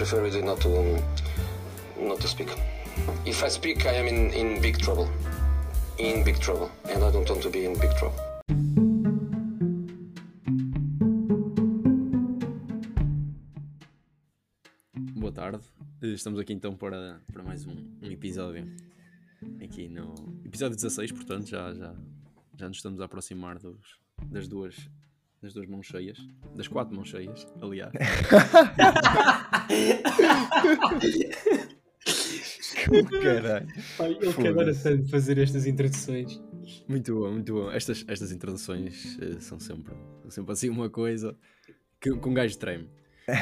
prefer really not to um, not to speak. If I speak, I am in, in big trouble. In big trouble, and I don't want to be in big trouble. Boa tarde. Estamos aqui então para, para mais um, um episódio. Aqui no episódio 16, portanto, já, já, já nos estamos a aproximar dos, das duas das duas mãos cheias, das quatro mãos cheias, aliás. Caralho. Pai, ele que adora tanto fazer estas introduções. Muito bom, muito bom. Estas, estas introduções uh, são sempre, sempre assim uma coisa que, que um gajo treme.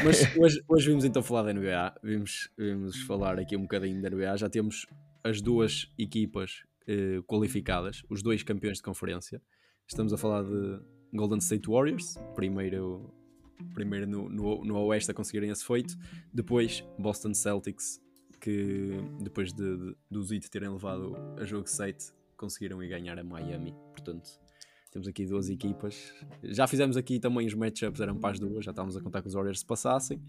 Mas hoje, hoje vimos então falar da NBA, vimos, vimos falar aqui um bocadinho da NBA. Já temos as duas equipas uh, qualificadas, os dois campeões de conferência. Estamos a falar de Golden State Warriors, primeiro, primeiro no, no, no Oeste a conseguirem esse feito, depois Boston Celtics, que depois de, de, dos Heat terem levado a jogo 7, conseguiram ir ganhar a Miami. Portanto, temos aqui duas equipas. Já fizemos aqui também os matchups, eram para as duas, já estávamos a contar que os Warriors se passassem.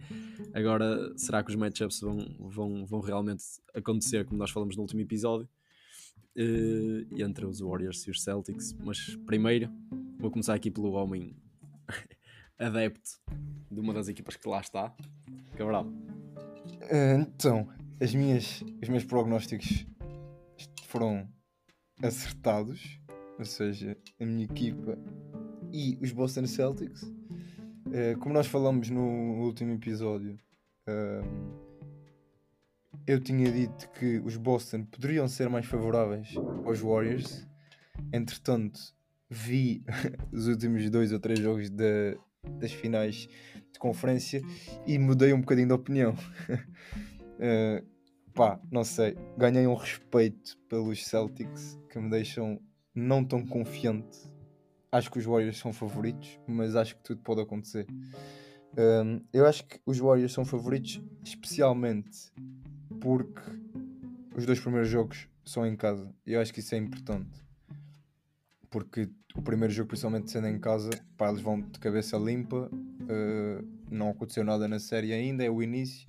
Agora, será que os matchups vão, vão, vão realmente acontecer como nós falamos no último episódio? Uh, entre os Warriors e os Celtics. Mas primeiro, vou começar aqui pelo homem adepto de uma das equipas que lá está, Cabral. Uh, então, as minhas, os meus prognósticos foram acertados, ou seja, a minha equipa e os Boston Celtics. Uh, como nós falamos no último episódio, uh, eu tinha dito que os Boston poderiam ser mais favoráveis aos Warriors. Entretanto, vi os últimos dois ou três jogos de, das finais de conferência e mudei um bocadinho de opinião. uh, pá, não sei. Ganhei um respeito pelos Celtics que me deixam não tão confiante. Acho que os Warriors são favoritos, mas acho que tudo pode acontecer. Um, eu acho que os Warriors são favoritos, especialmente porque os dois primeiros jogos são em casa. E eu acho que isso é importante. Porque o primeiro jogo, principalmente sendo em casa, pá, eles vão de cabeça limpa. Uh, não aconteceu nada na série ainda, é o início.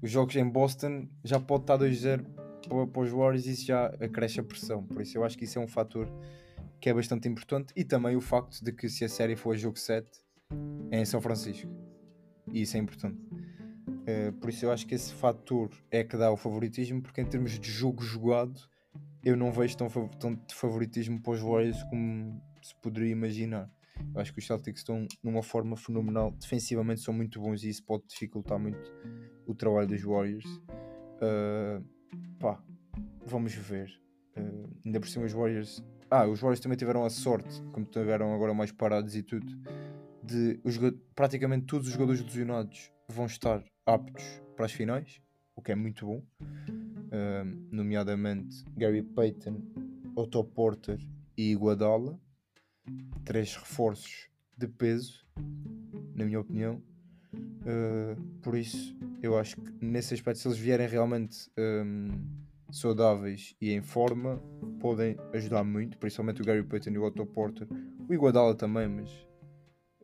Os jogos em Boston já pode estar 2-0 para, para os Warriors e isso já acresce a pressão. Por isso eu acho que isso é um fator que é bastante importante. E também o facto de que se a série for jogo 7 é em São Francisco. E isso é importante. Uh, por isso eu acho que esse fator é que dá o favoritismo, porque em termos de jogo jogado, eu não vejo tão, tanto favoritismo para os Warriors como se poderia imaginar. Eu acho que os Celtics estão numa forma fenomenal, defensivamente são muito bons e isso pode dificultar muito o trabalho dos Warriors. Uh, pá, vamos ver. Uh, ainda por cima os Warriors. Ah, os Warriors também tiveram a sorte, como tiveram agora mais parados e tudo, de os, praticamente todos os jogadores lesionados vão estar aptos para as finais, o que é muito bom. Uh, nomeadamente Gary Payton, Otto Porter e Iguodala. Três reforços de peso, na minha opinião. Uh, por isso, eu acho que nesse aspecto, se eles vierem realmente um, saudáveis e em forma, podem ajudar muito, principalmente o Gary Payton e o Otto Porter. O Iguodala também, mas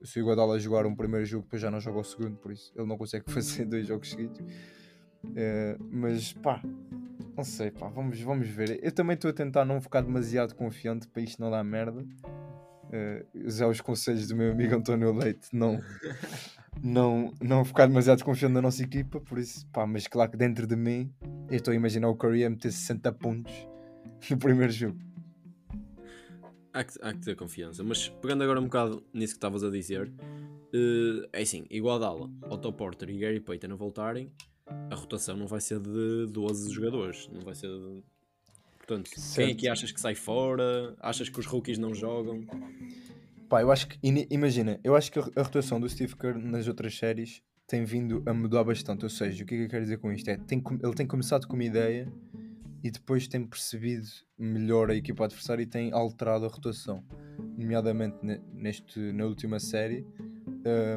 se o Iguodala jogar um primeiro jogo, depois já não joga o segundo, por isso ele não consegue fazer dois jogos seguidos. Uh, mas pá, não sei, pá, vamos, vamos ver. Eu também estou a tentar não ficar demasiado confiante para isto não dar merda. Uh, usar os conselhos do meu amigo António Leite, não, não, não ficar demasiado confiante na nossa equipa. Por isso, pá, mas claro que dentro de mim, eu estou a imaginar o Curry a meter 60 pontos no primeiro jogo. Há que, há que ter confiança. Mas pegando agora um bocado nisso que estavas a dizer, uh, é assim, igual Dala, Otto Porter e Gary Payton a voltarem, a rotação não vai ser de 12 jogadores, não vai ser de... Portanto, certo. quem é que achas que sai fora? Achas que os rookies não jogam? Pá, eu acho que, imagina, eu acho que a rotação do Steve Kerr nas outras séries tem vindo a mudar bastante. Ou seja, o que é que eu quero dizer com isto? É, tem, ele tem começado com uma ideia e depois tem percebido melhor a equipa adversária e tem alterado a rotação. Nomeadamente neste, na última série,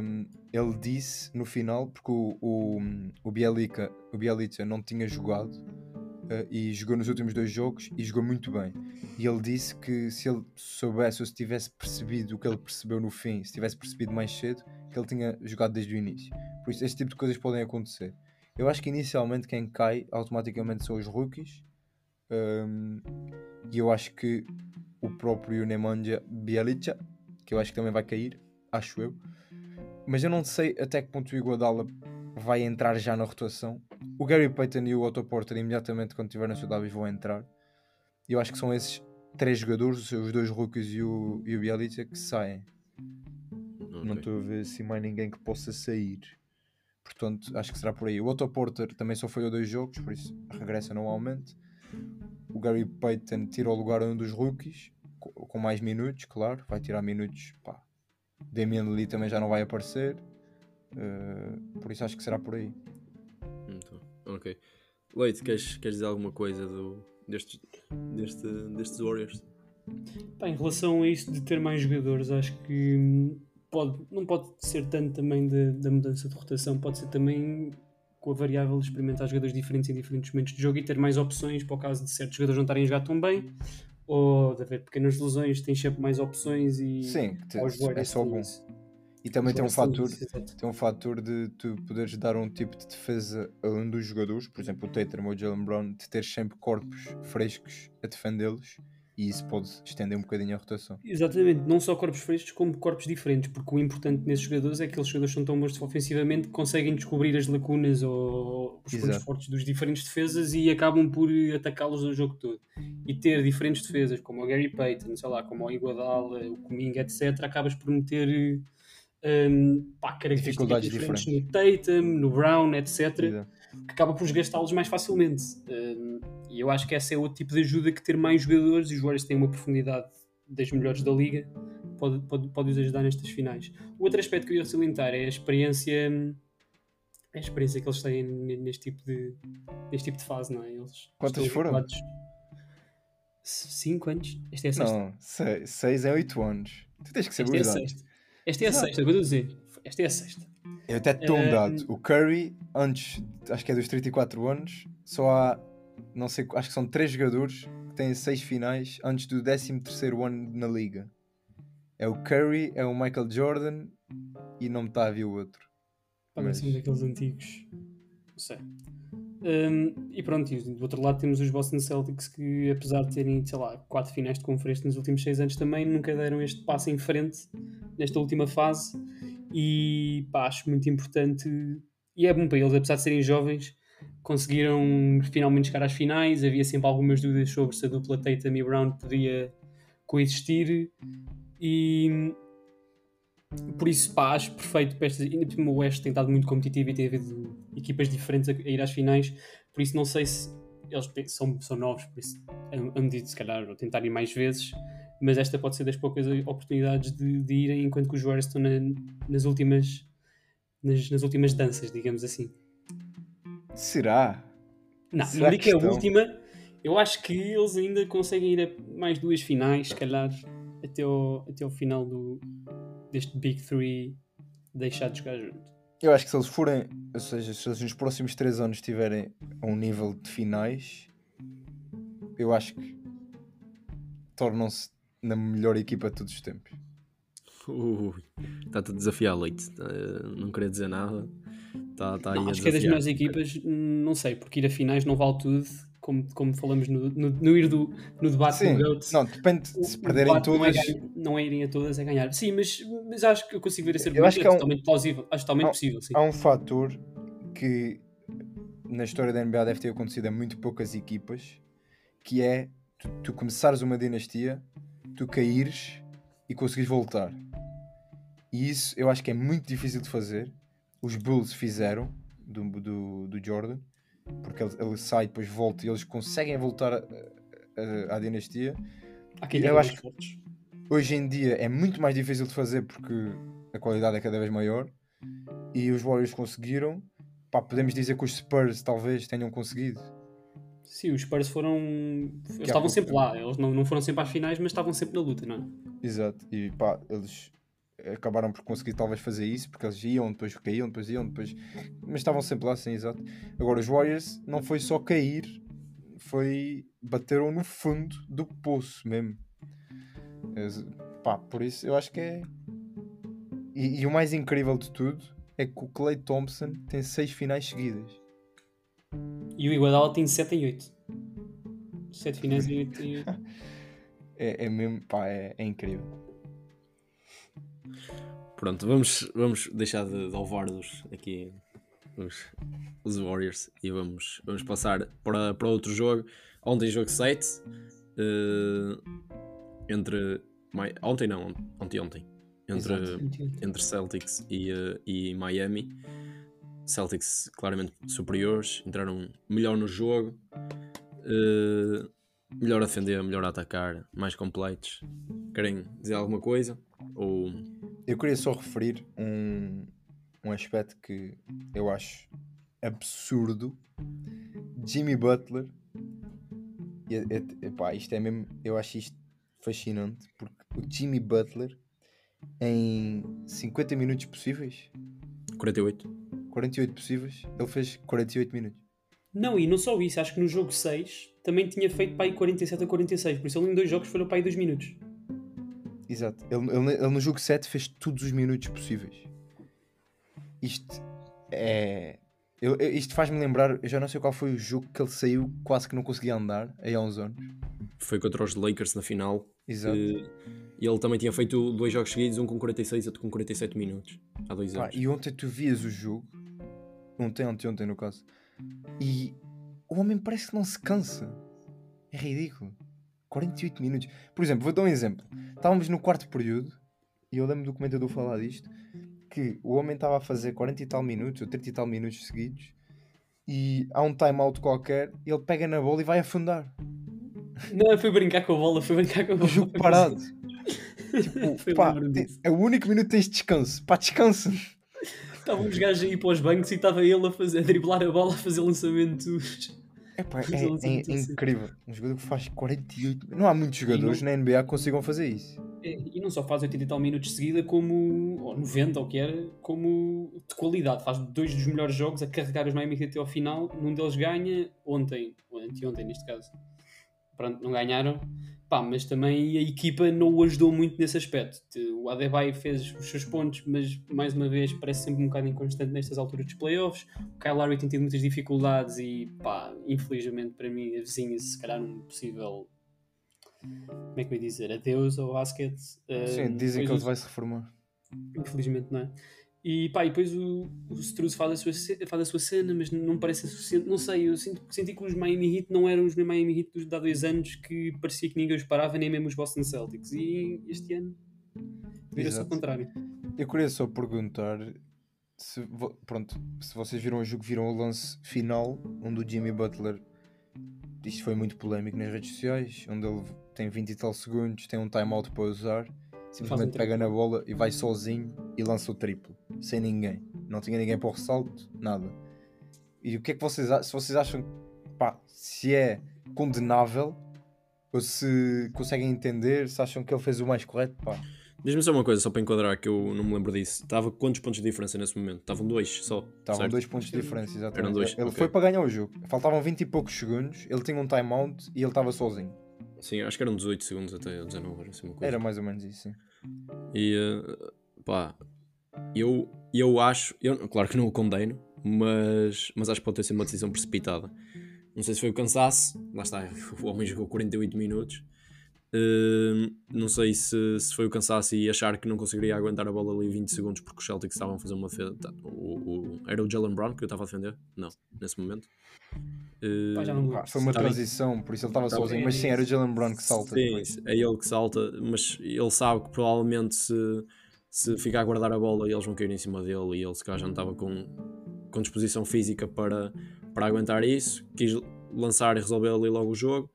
um, ele disse no final, porque o, o, o, Bielica, o não tinha jogado uh, e jogou nos últimos dois jogos e jogou muito bem. E ele disse que se ele soubesse ou se tivesse percebido o que ele percebeu no fim, se tivesse percebido mais cedo, que ele tinha jogado desde o início. Por isso, este tipo de coisas podem acontecer. Eu acho que inicialmente quem cai automaticamente são os rookies. Um, e eu acho que o próprio Nemanja Bielica, que eu acho que também vai cair, acho eu. Mas eu não sei até que ponto o Iguodala vai entrar já na rotação. O Gary Payton e o Otto Porter imediatamente quando estiverem saudáveis vão entrar. E eu acho que são esses três jogadores, os dois rookies e o, e o Bielica, que saem. Ok. Não estou a ver assim mais ninguém que possa sair. Portanto, acho que será por aí. O Otto Porter também só foi a dois jogos, por isso regressa normalmente. O Gary Payton tira o lugar a um dos rookies, co- com mais minutos, claro. Vai tirar minutos. Pá. Damian Lee também já não vai aparecer. Uh, por isso acho que será por aí. Então, ok. Leite, queres, queres dizer alguma coisa do, destes, deste, destes Warriors? Pá, em relação a isso de ter mais jogadores, acho que hum, pode, não pode ser tanto também da, da mudança de rotação, pode ser também com a variável de experimentar jogadores diferentes em diferentes momentos de jogo e ter mais opções para o caso de certos jogadores não estarem a jogar tão bem ou de haver pequenas lesões, tens sempre mais opções e Sim, te- é só tem bom. E também tem um fator. Tem um fator de tu poderes dar um tipo de defesa a um dos jogadores, por exemplo, o Tatum ou o Jalen Brown, de ter sempre corpos frescos a defendê-los e isso pode estender um bocadinho a rotação. Exatamente, não só corpos frescos, como corpos diferentes, porque o importante nesses jogadores é que aqueles jogadores são tão bons ofensivamente que conseguem descobrir as lacunas ou os pontos Exato. fortes dos diferentes defesas e acabam por atacá-los o jogo todo. E ter diferentes defesas, como o Gary Payton, sei lá, como o Iguodala, o Kuminga, etc., acabas por meter hum, pá, características Dificuldades diferentes no Tatum, no Brown, etc., Exato. que acaba por desgastá-los mais facilmente. Um, e eu acho que esse é outro tipo de ajuda que ter mais jogadores e os Warriors têm uma profundidade das melhores da liga pode, pode, pode os ajudar nestas finais. O outro aspecto que eu ia salientar é a experiência é a experiência que eles têm neste tipo de, neste tipo de fase, não é? Eles Quantas foram? habituados- C- Cinco anos? Esta é a sexta. Não, sei, seis em oito anos. Tu tens que Esta saber é a sexta. Esta é a Exato. sexta, é o estou a dizer. Esta é a sexta. Eu até dou um dado. O Curry, antes, acho que é dos 34 anos, só há, não sei, acho que são três jogadores que têm seis finais antes do 13º ano na liga. É o Curry, é o Michael Jordan e não me está a ver o outro. Pá, mas... Mas- daqueles antigos. Não sei. Hum, e pronto, e do outro lado temos os Boston Celtics que, apesar de terem, sei lá, quatro finais de conferência nos últimos seis anos, também nunca deram este passo em frente nesta última fase. E pá, acho muito importante. E é bom para eles, apesar de serem jovens, conseguiram finalmente chegar às finais. Havia sempre algumas dúvidas sobre se a dupla Tatum e Brown podia coexistir. E por isso, pá, acho perfeito para estas. Ainda o West tem estado muito competitivo e tem havido equipas diferentes a, ir às finais. Por isso, não sei se eles são, são novos, por isso, a, a medida, se calhar, ou tentar ir mais vezes. Mas esta pode ser das poucas oportunidades de, de irem enquanto que os Warriors estão na- nas últimas. Nas, nas últimas danças, digamos assim. Será? Não, Será não digo que é a última. Eu acho que eles ainda conseguem ir a mais duas finais, se calhar, até ao, até ao final do, deste Big Three deixar de jogar junto. Eu acho que se eles forem, ou seja, se eles nos próximos três anos estiverem a um nível de finais, eu acho que tornam-se na melhor equipa de todos os tempos. Está-te a desafiar Leite. Tá, não queria dizer nada. Está tá aí Não, a acho que é das melhores equipas, hum, não sei, porque ir a finais não vale tudo, como, como falamos no, no, no ir do, no debate Sim, do GOAT. não, depende o- de se o perderem debate não é todas. Não é, irem a todas a ganhar. Sim, mas, mas acho que eu consigo ver esse Eu argumento, acho que é há um- totalmente plausível. Acho totalmente há- possível, sim. Há um fator que na história da NBA deve ter acontecido a muito poucas equipas, que é tu, tu começares uma dinastia, tu caíres e conseguires voltar. E isso eu acho que é muito difícil de fazer. Os Bulls fizeram do, do, do Jordan, porque ele, ele sai, depois volta e eles conseguem voltar a- a- à dinastia. Eu acho fortes. Hoje em dia é muito mais difícil de fazer porque a qualidade é cada vez maior e os Warriors conseguiram. Pá, podemos dizer que os Spurs talvez tenham conseguido. Sim, os Spurs foram. Eles há estavam sempre lá. Eles não, não foram sempre às finais, mas estavam sempre na luta, não é? Exato. E pá, eles acabaram por conseguir talvez fazer isso porque eles iam, depois caíam, depois iam, depois. Mas estavam sempre lá, sim, exato. Agora os Warriors não foi só cair, foi. bateram no fundo do poço mesmo. Eles- pá, por isso eu acho que é. E, e o mais incrível de tudo é que o Clay Thompson tem seis finais seguidas. E o Iguodala tem 7 em 8. 7 finais em 8 em 8. É, é mesmo, pá, é, é incrível. Pronto, vamos, vamos deixar de, de alvardos aqui os, os Warriors e vamos, vamos passar para, para outro jogo. Ontem jogo 7 eh, entre Mi- ontem não, ontem ontem entre, Exato. entre Celtics e, eh, e Miami. Celtics claramente superiores, entraram melhor no jogo, eh, melhor a defender, melhor a atacar, mais completos. Querem dizer alguma coisa? Ou Eu queria só referir um, um aspecto que eu acho absurdo. Jimmy Butler. E, é- é- epá, isto é mesmo. Eu acho isto fascinante porque o Jimmy Butler em 50 minutos possíveis, 48? 48 possíveis, ele fez 48 minutos. Não, e não só isso, acho que no jogo 6 também tinha feito para aí 47 a 46, por isso ele em dois jogos foram para aí 2 minutos. Exato. Ele, ele- ele no jogo 7 fez todos os minutos possíveis. Isto é. eu- eu- isto faz-me lembrar, eu já não sei qual foi o jogo que ele saiu quase que não conseguia andar aí há uns anos. Foi contra os Lakers na final. Exato. E ele também tinha feito dois jogos seguidos, um com 46 e outro com 47 minutos. Há dois anos. e ontem tu vias o jogo, ontem, ontem, ontem no caso, e o homem parece que não se cansa. É ridículo. 48 minutos. Por exemplo, vou dar um exemplo. Estávamos no quarto período, e eu lembro do comentador falar disto, que o homem estava a fazer 40 e tal minutos, ou 30 e tal minutos seguidos, e há um timeout qualquer, ele pega na bola e vai afundar. Não, foi brincar com a bola, foi brincar com a O bola. jogo parado. Tipo, pá, é o único minuto que tens de descanso. Pá, descansa. Estavam uns gajos aí para os bancos e estava ele a, fazer, a driblar a bola, a fazer lançamentos. Epá, é, é- é incrível. Um jogador que faz 48. Não há muitos jogadores na NBA que consigam fazer isso. É, E não só faz 80 e tal minutos de seguida, como. ou 90 ou o que era, como de qualidade. Faz dois dos melhores jogos a carregar os Miami até ao final. Num deles ganha ontem, ou anteontem neste caso. Pronto, não ganharam. Pá, mas também a equipa não o ajudou muito nesse aspecto. O Adebayo fez os seus pontos, mas mais uma vez parece sempre um bocado inconstante nestas alturas dos playoffs. O Kyle Lowry tem tido muitas dificuldades e, pá, infelizmente para mim avizinha-se se calhar um possível. Como é que eu ia dizer? Adeus ao basquete. Sim, Ah, dizem que ele vai se reformar. Infelizmente, não é? E pá, e depois o, o Struz faz a, sua, faz a sua cena, mas não parece suficiente. Não sei, eu sinto, senti que os Miami Heat não eram os Miami Heat dos de há dois anos que parecia que ninguém os parava, nem mesmo os Boston Celtics. E este ano vira-se ao contrário. Eu queria só perguntar se, pronto, se vocês viram o jogo, viram o lance final onde o Jimmy Butler. Isto foi muito polémico nas redes sociais, onde ele tem 20 e tal segundos, tem um timeout para usar, simplesmente um pega na bola e vai sozinho e lança o triplo, sem ninguém. Não tinha ninguém para o ressalto, nada. E o que é que vocês acham? Se vocês acham pá, se é condenável ou se conseguem entender, se acham que ele fez o mais correto, pá. Diz-me só uma coisa, só para enquadrar, que eu não me lembro disso. Estava quantos pontos de diferença nesse momento? Estavam dois só. Estavam dois pontos de diferença, exatamente. Dois, Ele ok. foi para ganhar o jogo. Faltavam 20 e poucos segundos, ele tinha um timeout e ele estava sozinho. Sim, acho que eram 18 segundos até 19, era assim uma coisa. Era mais ou menos isso, sim. E eh, pá, eu, eu acho, eu, claro que não o condeno, mas, mas acho que pode ter sido uma decisão precipitada. Não sei se foi o cansaço, lá está, o homem jogou 48 minutos. Eh, não sei se, se foi o cansaço e achar que não conseguiria aguentar a bola ali 20 segundos porque os Celtics estavam a fazer uma defesa. tá, O, o- era o Jalen Brown que eu estava a defender? Não, nesse momento. Pá, já não me Pá, lembro. foi uma Tá bem. transição, por isso ele estava Tá sozinho. bem. Mas sim, era o Jalen Brown que salta. Sim, depois. é ele que salta, mas ele sabe que provavelmente se, se ficar a guardar a bola eles vão cair em cima dele e ele se calhar já não estava com, com disposição física para, para aguentar isso, quis lançar e resolver ali logo o jogo,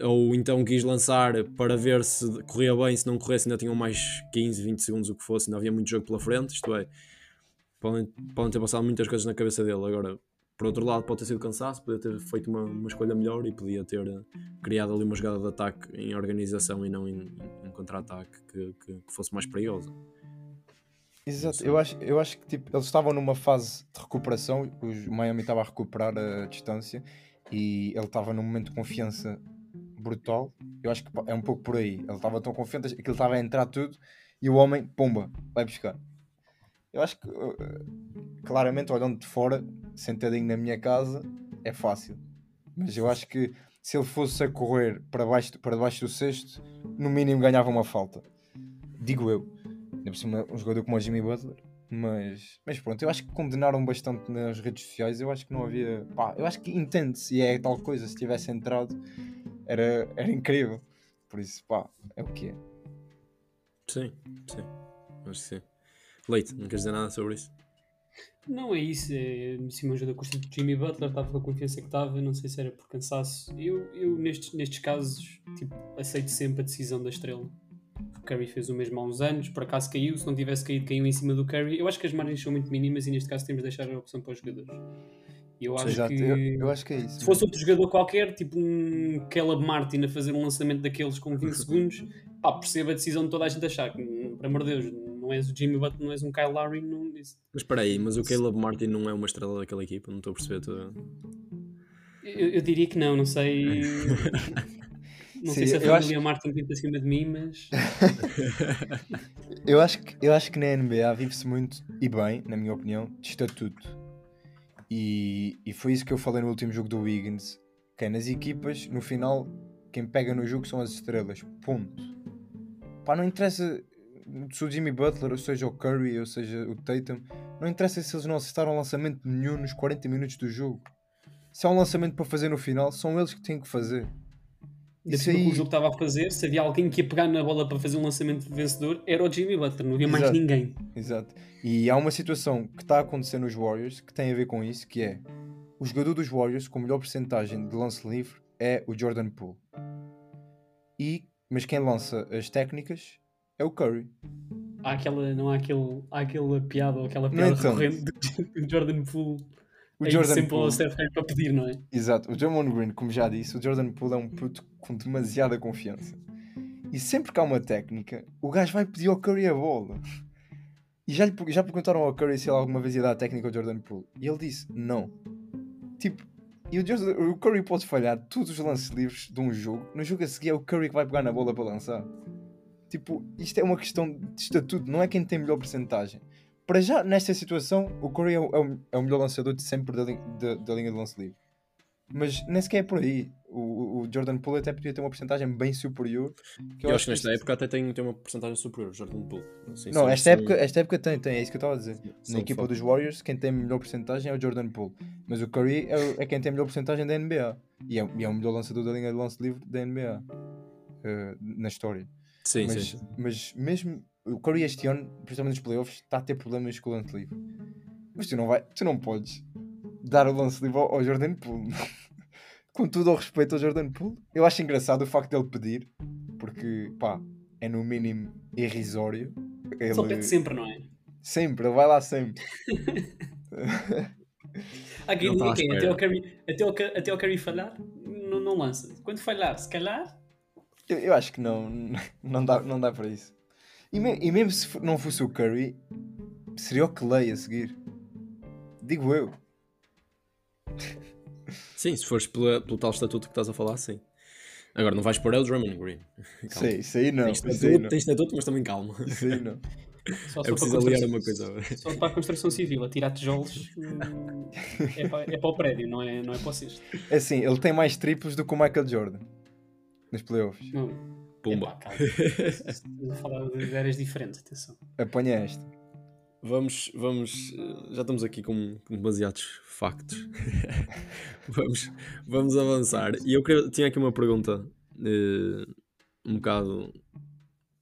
ou então quis lançar para ver se corria bem, se não corresse ainda tinham mais 15, 20 segundos o que fosse, ainda havia muito jogo pela frente, isto é, podem, podem ter passado muitas coisas na cabeça dele, agora por outro lado pode ter sido cansaço, podia ter feito uma, uma escolha melhor e podia ter eh, criado ali uma jogada de ataque em organização e não em, em contra-ataque que, que, que fosse mais perigosa. Exato, eu acho, eu acho que tipo, eles estavam numa fase de recuperação, o Miami estava a recuperar a distância e ele estava num momento de confiança brutal. Eu acho que é um pouco por aí. Ele estava tão confiante que ele estava a entrar tudo e o homem, pumba, vai buscar. Eu acho que, uh, claramente, olhando de fora, sentadinho na minha casa, é fácil. Mas eu acho que se ele fosse a correr para baixo, para baixo do sexto, no mínimo ganhava uma falta. Digo eu. Ainda por cima, um jogador como o Jimmy Butler. Mas, mas pronto, eu acho que condenaram bastante nas redes sociais. Eu acho que não havia. Pá, eu acho que entende-se e é tal coisa. Se tivesse entrado, era, era incrível. Por isso, pá, é o que é. Sim, sim. Acho que sim. Leite, não queres dizer nada sobre isso? Não é isso, é cima ajuda com o Jimmy Butler, estava com a confiança que estava, não sei se era por cansaço. Eu, eu nestes, nestes casos, tipo, aceito sempre a decisão da estrela. O Curry fez o mesmo há uns anos, por acaso caiu, se não tivesse caído, caiu em cima do Curry. Eu acho que as margens são muito mínimas e neste caso temos de deixar a opção para os jogadores. Eu acho Exato, que. eu, eu acho que é isso. Se fosse outro jogador qualquer, tipo um Caleb Martin a fazer um lançamento daqueles com 20 segundos, pá, percebo a decisão de toda a gente achar que, por amor de Deus, não és o Jimmy Butler, não és um Kyle Lowry, não isso. Mas espera aí, mas o Caleb Martin não é uma estrela daquela equipa, não estou a perceber. Eu, eu diria que não, não sei. Não sei Sim, se a eu acho família Martin pinta acima de mim, mas. Eu acho, que, eu acho que na NBA vive-se muito, e bem, na minha opinião, de estatuto. E, e foi isso que eu falei no último jogo do Wiggins. Que é nas equipas, no final, quem pega no jogo são as estrelas. Ponto. Pá, não interessa se o Jimmy Butler, ou seja o Curry, ou seja o Tatum, não interessa se eles não acertaram lançamento nenhum nos 40 minutos do jogo. Se há um lançamento para fazer no final, são eles que têm que fazer. Isso cima que aí- o jogo estava a fazer, se havia alguém que ia pegar na bola para fazer um lançamento vencedor, era o Jimmy Butler, não havia mais Exato. ninguém. Exato. E há uma situação que está a acontecer nos Warriors que tem a ver com isso, que é o jogador dos Warriors com melhor porcentagem de lance livre é o Jordan Poole. E, mas quem lança as técnicas é o Curry. Há aquela, não há aquele, há aquela piada ou aquela piada então. recorrente do Jordan Poole O ir Jordan sempre Poole. Steph Curry para pedir, não é? Exato. O Draymond Green, como já disse, o Jordan Poole é um puto com demasiada confiança. E sempre que há uma técnica, o gajo vai pedir ao Curry a bola. E já, lhe, já perguntaram ao Curry se ele alguma vez ia dar a técnica ao Jordan Poole. E ele disse não. Tipo, e o, Jordan- o Curry pode falhar todos os lances livres de um jogo. No jogo a seguir é o Curry que vai pegar na bola para lançar. Tipo, isto é uma questão de estatuto, não é quem tem melhor porcentagem. Para já, nesta situação, o Curry é o, é o- é o melhor lançador de sempre da, da- da linha de lance livre. Mas nem sequer é por aí. O, o- Jordan Poole até podia ter uma porcentagem bem superior. Que Eu, acho que nesta isto- época até tem, tem uma porcentagem superior, Jordan Poole. Assim, Não, esta época, esta época tem, tem, é isso que eu estava a dizer. são Na equipa dos Warriors, quem tem melhor porcentagem é o Jordan Poole. Mas o Curry é, o- é quem tem melhor porcentagem da NBA. E é, e é o melhor lançador da linha de lance livre da NBA. eh, na história. Sim, mas, sim. mas mesmo o Curry este ano, principalmente nos playoffs, está a ter problemas com o lance livre. Mas tu não, vai, tu não podes dar o lance livre ao, ao Jordan Poole. com todo o respeito ao Jordan Poole. Eu acho engraçado o facto dele pedir, porque pá, é no mínimo irrisório. Ele, Só pede sempre, não é? sempre, ele vai lá sempre. Há quem Não está diga à que espera. até o Curry, até o, até o Curry falhar, não, não lança. Quando falhar, se calhar, Eu, eu acho que não, não dá, não dá para isso. E, me- e mesmo se não fosse o Curry, seria o Clay a seguir. Digo eu. Sim, se fores pela- pelo tal estatuto que estás a falar, sim. Agora não vais pôr é o Drummond Green. Calma. Sei, isso aí não. Tem estatuto, não. tem estatuto, mas também calma. Isso aí não. só, É só, preciso para aliar uma coisa. só para a construção civil, a tirar tijolos é, para, é para o prédio, não é, não é para o cesto. É assim, ele tem mais triplos do que o Michael Jordan. Nos playoffs. Não, Pumba. epá, calma. A falar de áreas diferentes, atenção. Apanha esta. Vamos, vamos. Já estamos aqui com, com demasiados factos. vamos, vamos avançar. E eu queria- tinha aqui uma pergunta eh, um bocado.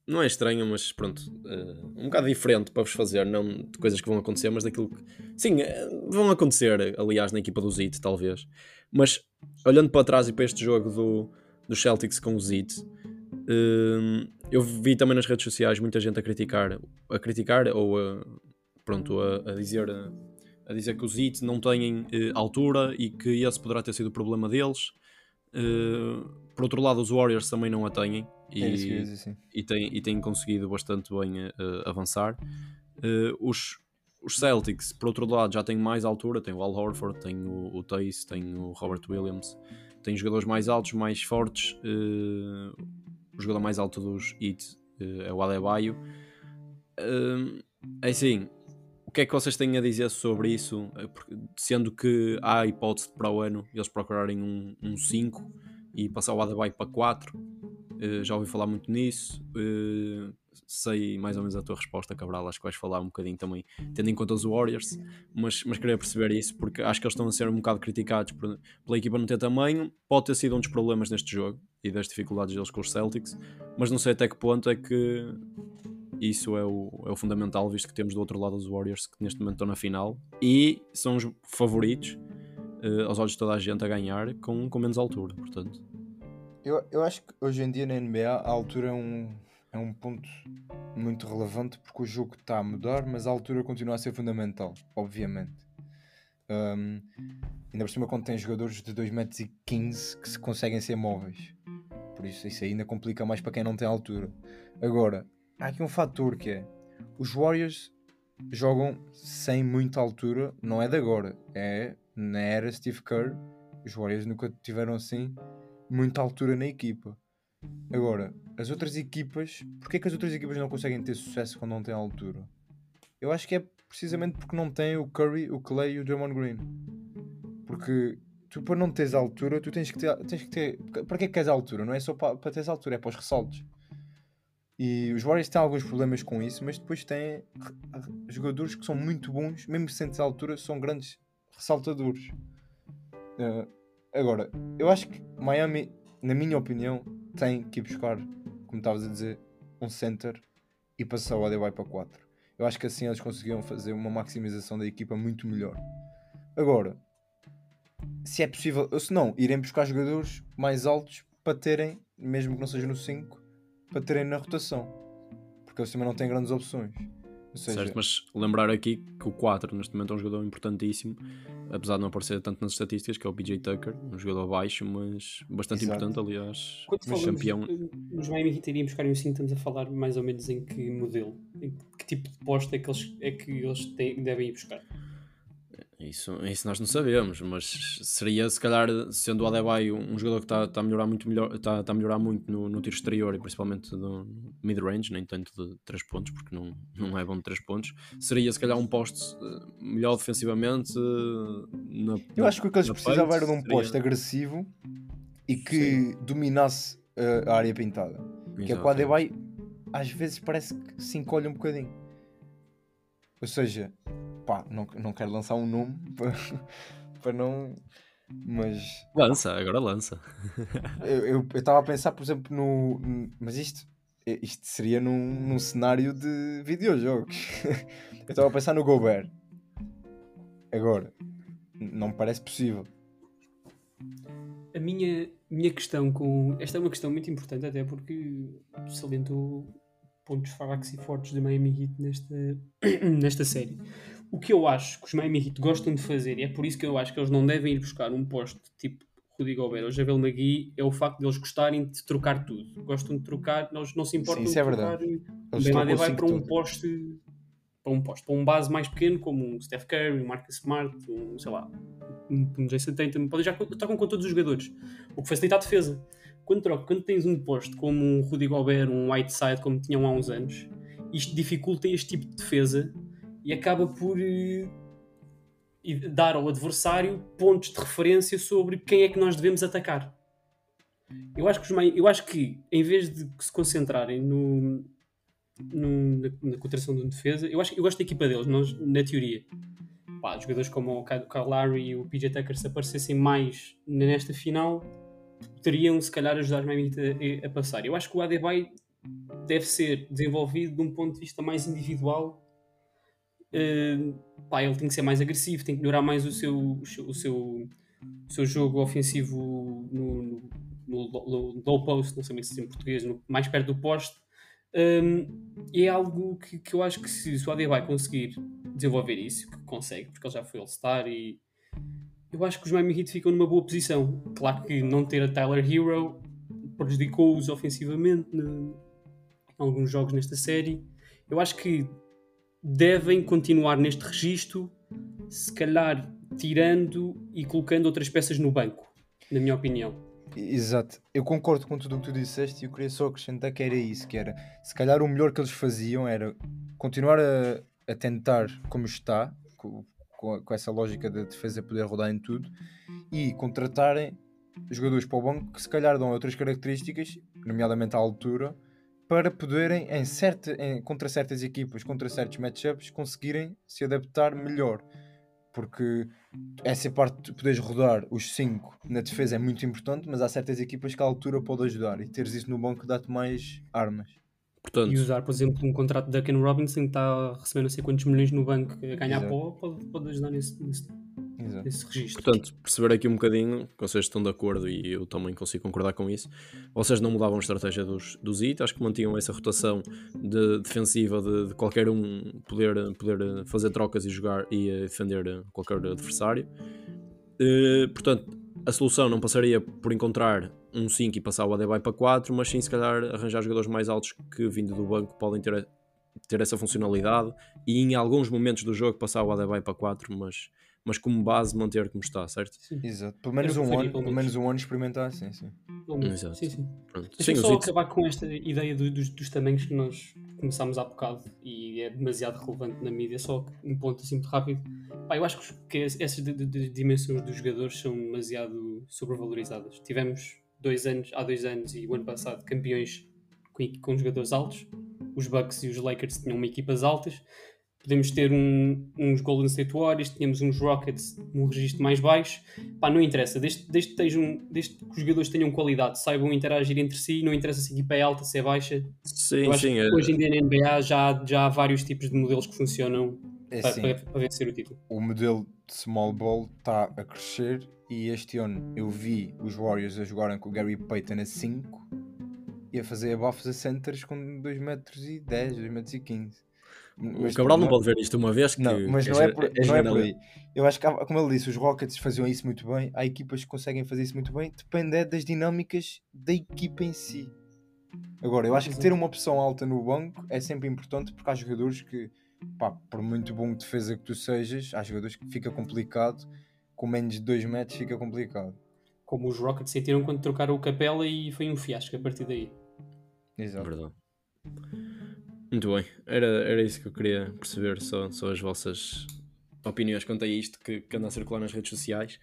Não é estranha, mas pronto. eh, um bocado diferente para vos fazer. Não de coisas que vão acontecer, mas daquilo que. Sim, eh, vão acontecer, aliás, na equipa do Zit, talvez. Mas olhando para trás e para este jogo do, do Celtics com o Zit. Hum, eu vi também nas redes sociais muita gente a criticar, a criticar ou a, pronto, a, a dizer, a dizer que os IT não têm eh, altura e que esse poderá ter sido o problema deles. Eh, por outro lado, os Warriors também não a têm e, É dizer, e, têm, e têm conseguido bastante bem eh, avançar. Os, os Celtics, por outro lado, já têm mais altura. Tem o Al Horford, tem o, o Tace, tem o Robert Williams. Tem jogadores mais altos, mais fortes. eh, o jogador mais alto dos Heat eh, é o Adebayo. É assim, que é que vocês têm a dizer sobre isso? Sendo que há a hipótese para o ano eles procurarem um, um 5 e passar o Adebayo para 4. Eh, já ouvi falar muito nisso. Eh, sei mais ou menos a tua resposta, Cabral. Acho que vais falar um bocadinho também, tendo em conta os Warriors. Mas, mas queria perceber isso porque acho que eles estão a ser um bocado criticados por- pela equipa não ter tamanho. Pode ter sido um dos problemas neste jogo e das dificuldades deles com os Celtics. Mas não sei até que ponto é que isso é o, é o fundamental, visto que temos do outro lado os Warriors que neste momento estão na final e são os favoritos eh, aos olhos de toda a gente a ganhar com, com menos altura. Portanto, Eu, eu acho que hoje em dia na NBA a altura é um, é um ponto muito relevante porque o jogo está a mudar, mas a altura continua a ser fundamental, obviamente. Um, ainda por cima quando tem jogadores de 2,15m que se conseguem ser móveis. Por isso isso ainda complica mais para quem não tem altura. Agora, há aqui um fator que é os Warriors jogam sem muita altura, não é de agora, é na era Steve Kerr. Os Warriors nunca tiveram assim muita altura na equipa. Agora, as outras equipas, porquê que as outras equipas não conseguem ter sucesso quando não têm altura? Eu acho que é precisamente porque não têm o Curry, o Clay e o Draymond Green. Porque tu para não teres altura, tu tens que ter, tens que ter para que é que queres altura? Não é só para, para teres altura, é para os ressaltos. E os Warriors têm alguns problemas com isso, mas depois têm re- jogadores que são muito bons, mesmo sem ter altura, são grandes ressaltadores. Eh, agora, eu acho que Miami, na minha opinião, tem que ir buscar, como estavas a dizer, um center e passar o Adebayo para 4. Eu acho que assim eles conseguiam fazer uma maximização da equipa muito melhor. Agora, se é possível, ou se não, irem buscar jogadores mais altos para terem, mesmo que não seja no 5, para terem na rotação. Porque eles também não têm grandes opções. Seja, certo, mas lembrar aqui que o 4 neste momento é um jogador importantíssimo, apesar de não aparecer tanto nas estatísticas, que é o PJ Tucker, um jogador baixo, mas bastante Exato. importante, aliás. Quando Mas falamos campeão. de- nos Miami Heat iriam buscar um 5, estamos a falar mais ou menos em que modelo? Em que tipo de posto é que eles, é que eles têm- devem ir buscar? Isso, isso nós não sabemos, mas seria se calhar, sendo o Adebayo um jogador que está tá a melhorar muito, melhor, tá a melhorar muito no, no tiro exterior e principalmente no mid-range, nem tanto de 3 pontos, porque não, não é bom de 3 pontos, seria se calhar um poste eh, melhor defensivamente. eh, na- Eu acho que o que eles precisavam era de um seria- posto agressivo e que dominasse uh, a área pintada. Que é que o Adebayo às vezes parece que se encolhe um bocadinho. Ou seja, pá, não, não quero lançar um nome para, para não. Mas Lança, agora lança. eu estava a pensar, por exemplo, no. Mas isto, isto seria num, num cenário de videojogos. eu estava a pensar no Gobert. Agora, não me parece possível. A minha, minha questão com. Esta é uma questão muito importante, até porque salientou pontos fracos e fortes do Miami Heat nesta, nesta série. O que eu acho que os Miami Heat gostam de fazer, e é por isso que eu acho que eles não devem ir buscar um posto tipo Rudy Gobert ou Javel McGee, é o facto de eles gostarem de trocar tudo. Gostam de trocar, eles não se importam Sim, isso de é trocar verdade. o Ben cinco para um poste para um poste, para um base mais pequeno como um Steph Curry, um Marcus Smart, um, sei lá, um, um Jason Tatum, podem já trocam com todos os jogadores, o que facilita a defesa. Quando, troca, quando tens um poste como um Rudy Gobert, um Whiteside, como tinham há uns anos, isto dificulta este tipo de defesa e acaba por e dar ao adversário pontos de referência sobre quem é que nós devemos atacar. Eu acho que, os eu acho que em vez de se concentrarem no, no- na, na contratação de uma defesa, eu, acho, eu gosto da equipa deles, nós, na teoria. Pá, jogadores como o Kyle Lowry e o PJ Tucker, se aparecessem mais nesta final, poderiam se calhar ajudar os Miami a, a passar. Eu acho que o Adebayo deve ser desenvolvido de um ponto de vista mais individual. Pá, ele tem que ser mais agressivo, tem que melhorar mais o seu, o seu, o seu, jogo ofensivo no, no, no low, post, não sei se em português, no- mais perto do poste. Um, é algo que, que eu acho que se, o Adebayo conseguir desenvolver isso, que consegue, porque ele já foi All-Star e eu acho que os Miami Heat ficam numa boa posição. Claro que não ter a Tyler Hero prejudicou-os ofensivamente ne- em alguns jogos nesta série. Eu acho que devem continuar neste registro, se calhar tirando e colocando outras peças no banco, na minha opinião. Exato, eu concordo com tudo o que tu disseste e eu queria só acrescentar que era isso, que era se calhar o melhor que eles faziam era continuar a, a tentar como está, com, com, com essa lógica da defesa poder rodar em tudo, e contratarem jogadores para o banco que se calhar dão outras características, nomeadamente a altura, para poderem, em certa, em, contra certas equipas, contra certos matchups, conseguirem se adaptar melhor. Porque essa parte de poderes rodar os 5 na defesa é muito importante, mas há certas equipas que a altura pode ajudar e teres isso no banco dá-te mais armas. Portanto, E usar, por exemplo, um contrato de Duncan Robinson que está a receber não sei quantos milhões no banco a ganhar pó, pode, pode ajudar nesse, nesse, Exato. registro. Portanto, perceber aqui um bocadinho, que vocês estão de acordo e eu também consigo concordar com isso. Vocês não mudavam a estratégia dos, dos IT, acho que mantinham essa rotação de, defensiva de, de qualquer um poder, poder fazer trocas e jogar e eh, defender qualquer adversário. Eh, portanto, a solução não passaria por encontrar um 5 e passar o Adebayo para 4, mas sim se calhar arranjar jogadores mais altos que vindo do banco podem ter, ter essa funcionalidade e em alguns momentos do jogo passar o Adebayo para 4, mas, mas como base manter como está, certo? Sim, Exato. Pelo menos um ano, pelo menos. um ano experimentar, sim, sim. menos. Exato. sim, sim. Pronto. Deixa Sim, só acabar com esta ideia do- dos, dos tamanhos que nós começámos há bocado e é demasiado relevante na mídia, só um ponto assim muito rápido. Pá, eu acho que- essas di- di- di- dimensões dos jogadores são demasiado sobrevalorizadas. Tivemos dois anos, há dois anos e o ano passado campeões com, com jogadores altos. Os Bucks e os Lakers tinham uma equipas altas. Podemos ter um- uns Golden State Warriors, tínhamos uns Rockets num registro mais baixo. Pá, não interessa, desde, desde, que estejam- desde que os jogadores tenham qualidade, saibam interagir entre si, não interessa se a equipa é alta, se é baixa. Sim, sim. é- hoje em dia na NBA já, já há vários tipos de modelos que funcionam É para, para, para vencer o título. o modelo de small ball está a crescer e este ano eu vi os Warriors a jogarem com o Gary Payton a 5 e a fazer abafos a centers com 2 metros e 10, 2 metros e 15. O Cabral não pode ver isto uma vez que Não, mas que não é, por, não é por aí. Eu acho que, como ele disse, os Rockets faziam isso muito bem. Há equipas que conseguem fazer isso muito bem. Depende é das dinâmicas da equipa em si. Agora, eu acho que ter uma opção alta no banco é sempre importante porque há jogadores que, pá, por muito bom defesa que tu sejas, há jogadores que fica complicado. Com menos de 2 metros fica complicado. Como os Rockets sentiram quando trocaram o Capela e foi um fiasco a partir daí. Exato. Verdade. Muito bem, era, era isso que eu queria perceber, só, só as vossas opiniões quanto a isto que, que anda a circular nas redes sociais.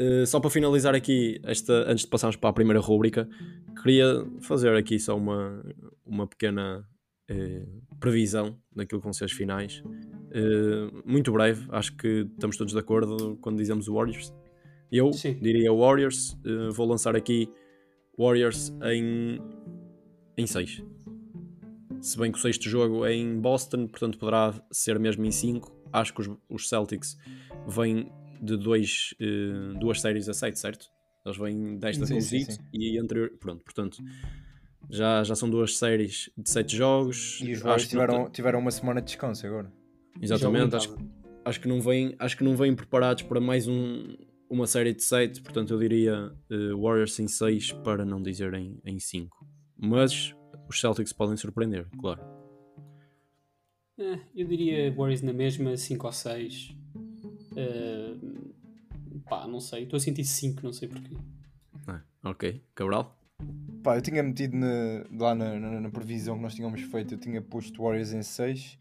Uh, só para finalizar aqui, esta, antes de passarmos para a primeira rúbrica, queria fazer aqui só uma, uma pequena eh, previsão daquilo que vão ser as finais. Uh, muito breve, acho que estamos todos de acordo quando dizemos Warriors. Eu Sim. diria Warriors, uh, vou lançar aqui Warriors em, em 6. Se bem que o sexto jogo é em Boston, portanto poderá ser mesmo em 5. Acho que os, os Celtics vêm de dois, eh, duas séries a 7, certo? Eles vêm desta Sim, com sim, sim. e anterior. Pronto, portanto já, já são duas séries de 7 jogos. E os Acho Warriors não tiveram, tiveram uma semana de descanso agora. Exatamente, acho, acho que não vêm, acho que não vêm preparados para mais um, uma série de 7, portanto eu diria eh, Warriors em 6 para não dizer em, em 5. Mas os Celtics podem surpreender, claro. Eh, eu diria Warriors na mesma, 5 ou 6. pá, não sei. Estou a sentir 5, não sei porquê. Ah, ok, Cabral? Pá, eu tinha metido na- lá na, na- na previsão que nós tínhamos feito, eu tinha posto Warriors em 6.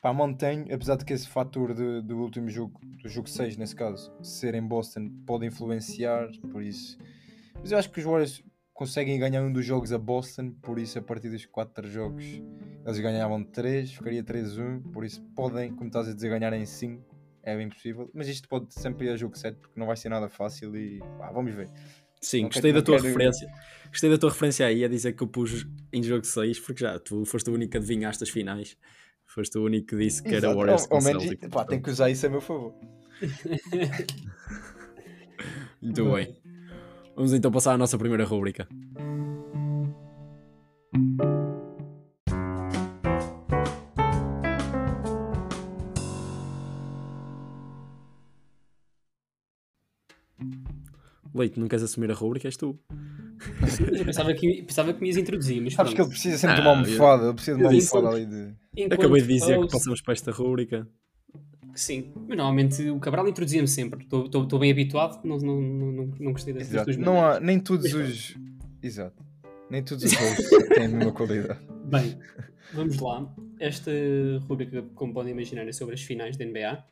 Pá, mantenho, apesar de que esse fator de- do último jogo, do jogo 6 nesse caso, ser em Boston, pode influenciar, por isso. Mas eu acho que os Warriors conseguem ganhar um dos jogos a Boston, por isso a partir dos 4 jogos eles ganhavam 3, ficaria 3-1, por isso podem, como estás a dizer, ganhar em 5. É bem possível, mas isto pode sempre ir a jogo 7 porque não vai ser nada fácil e pá, vamos ver. Sim, Não gostei quero- da tua quero- referência. Gostei da tua referência aí a dizer que eu pus em jogo 6, porque já tu foste o único que adivinhaste as finais. Foste o único que disse que era Exato, Warriors ao- com ao menos, Celtics. pá, tem que usar isso a meu favor. Muito bem. Vamos então passar à nossa primeira rúbrica. Leite, não queres assumir a rúbrica? És tu. Eu pensava que, pensava que me ias introduzir, mas Sabes que ele precisa sempre de uma Ah, almofada, ele precisa de uma eu almofada ali de. Acabei de dizer que passamos para esta rúbrica. Sim, mas normalmente o Cabral introduzia-me sempre. Estou- bem habituado, não, não, não, não, gostei Exato. duas Não maneiras. há, nem todos Mas os. Exato. Nem todos os hosts têm a mesma qualidade. Bem, Vamos lá. Esta rubrica, como podem imaginar, é sobre as finais da NBA.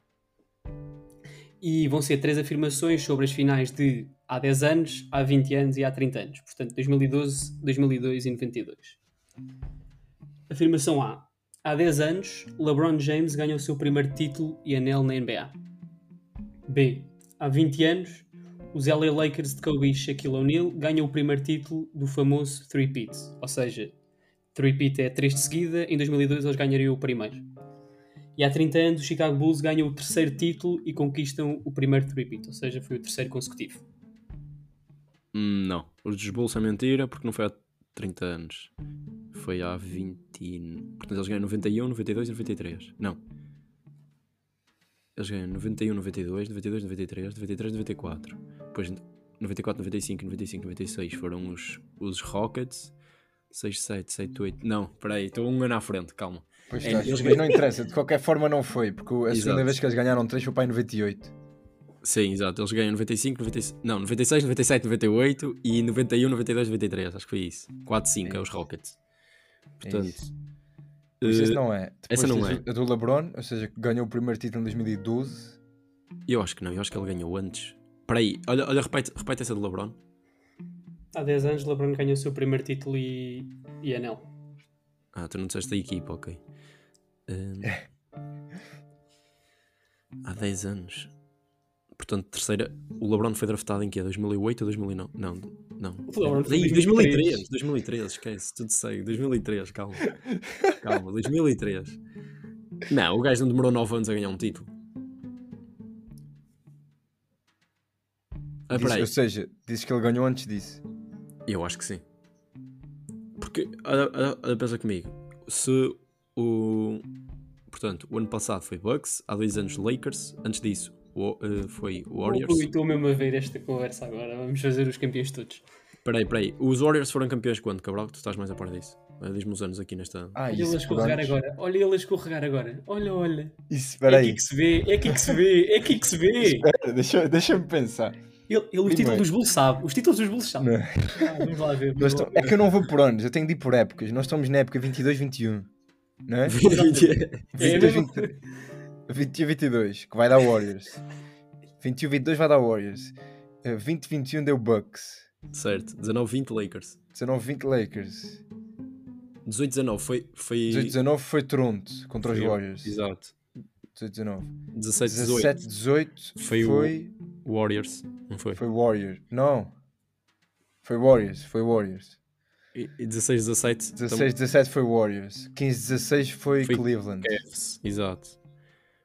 E vão ser três afirmações sobre as finais de há 10 anos, há 20 anos e há 30 anos. Portanto, 2012, 2002 e 92. Afirmação A. Há 10 anos, LeBron James ganha o seu primeiro título e anel na NBA. B. Há 20 anos, os LA Lakers de Kobe e Shaquille O'Neal ganham o primeiro título do famoso three-peat. Ou seja, three-peat é 3 de seguida, em 2002 eles ganhariam o primeiro. E há 30 anos, os Chicago Bulls ganham o terceiro título e conquistam o primeiro three-peat. Ou seja, foi o terceiro consecutivo. Hum, não. Os dos Bulls é mentira porque não foi há 30 anos. Foi há 20. Portanto, eles ganham 91, 92 e 93. Não. Eles ganham 91, 92, 92, 93, 93, 94. Depois 94, 95, 95, 96 foram os, os Rockets. 6, 7, 7, 8. Não, peraí, estou um ano à frente, calma. Pois É, eles mas não interessa, de qualquer forma não foi, porque a segunda Exato. vez que eles ganharam 3 foi para em 98. Sim, exato. Eles ganham 95, 96, não, 96, 97, 98 e 91, 92, 93. Acho que foi isso. 4, 5 é, os Rockets. Portanto, isso. Mas esse eh, não é. Depois essa não é. A do LeBron, ou seja, que ganhou o primeiro título em 2012. eu acho que não. Eu acho que ele ganhou antes. Espera aí, olha, olha repete, repete essa do LeBron. Há 10 anos, LeBron ganhou o seu primeiro título e, e anel. Ah, tu não disseste a equipa, ok. Hum, há 10 anos. Portanto, terceira. O LeBron foi draftado em que? 2008 ou 2009? Não, não. O Ih, 2003. 2003, 2003, esquece, tudo sei. 2003, calma. Calma, 2003. Não, o gajo não demorou 9 anos a ganhar um título. Ah, Diz- ou seja, dizes que ele ganhou antes disso. Eu acho que sim. Porque, olha, olha, olha, pensa comigo. Se o. Portanto, o ano passado foi Bucks, há dois anos Lakers, antes disso o, eh, foi Warriors. Ui, Estou mesmo a ver esta conversa agora. Vamos fazer os campeões todos. Peraí, peraí. Os Warriors foram campeões quando, Cabral? Tu estás mais a par disso. Eh, Diz-me os anos aqui nesta. Ah, Olha ele a escorregar agora. Olha ele a escorregar agora. Olha, olha. Isso, É aqui que se vê. É aqui que se vê. É aqui que se vê. Espera, deixa- Deixa-me pensar. Ele, ele, os títulos dos Bulls sabe. Os títulos dos Bulls sabe. Não. Ah, vamos lá ver. Vamos É ver. que eu não vou por anos, eu tenho de ir por épocas. Nós estamos na época 22-21. Não é? É 22, mesmo? 20 21 22, que vai dar Warriors. 21 22 vai dar Warriors. Eh, 20 21 deu Bucks. Certo. 19-20 Lakers. 19 20 Lakers. 18-19 foi. foi... 18 19 foi Toronto contra os foi- Warriors. Exato. 18 19. 17-18 17 18 Foi foi o- Warriors. Não foi? foi Warriors. Não. Foi Warriors, foi Warriors. E e 16-17 16 17 foi Warriors. 15 16 foi, Foi Cleveland. Cavs. Exato.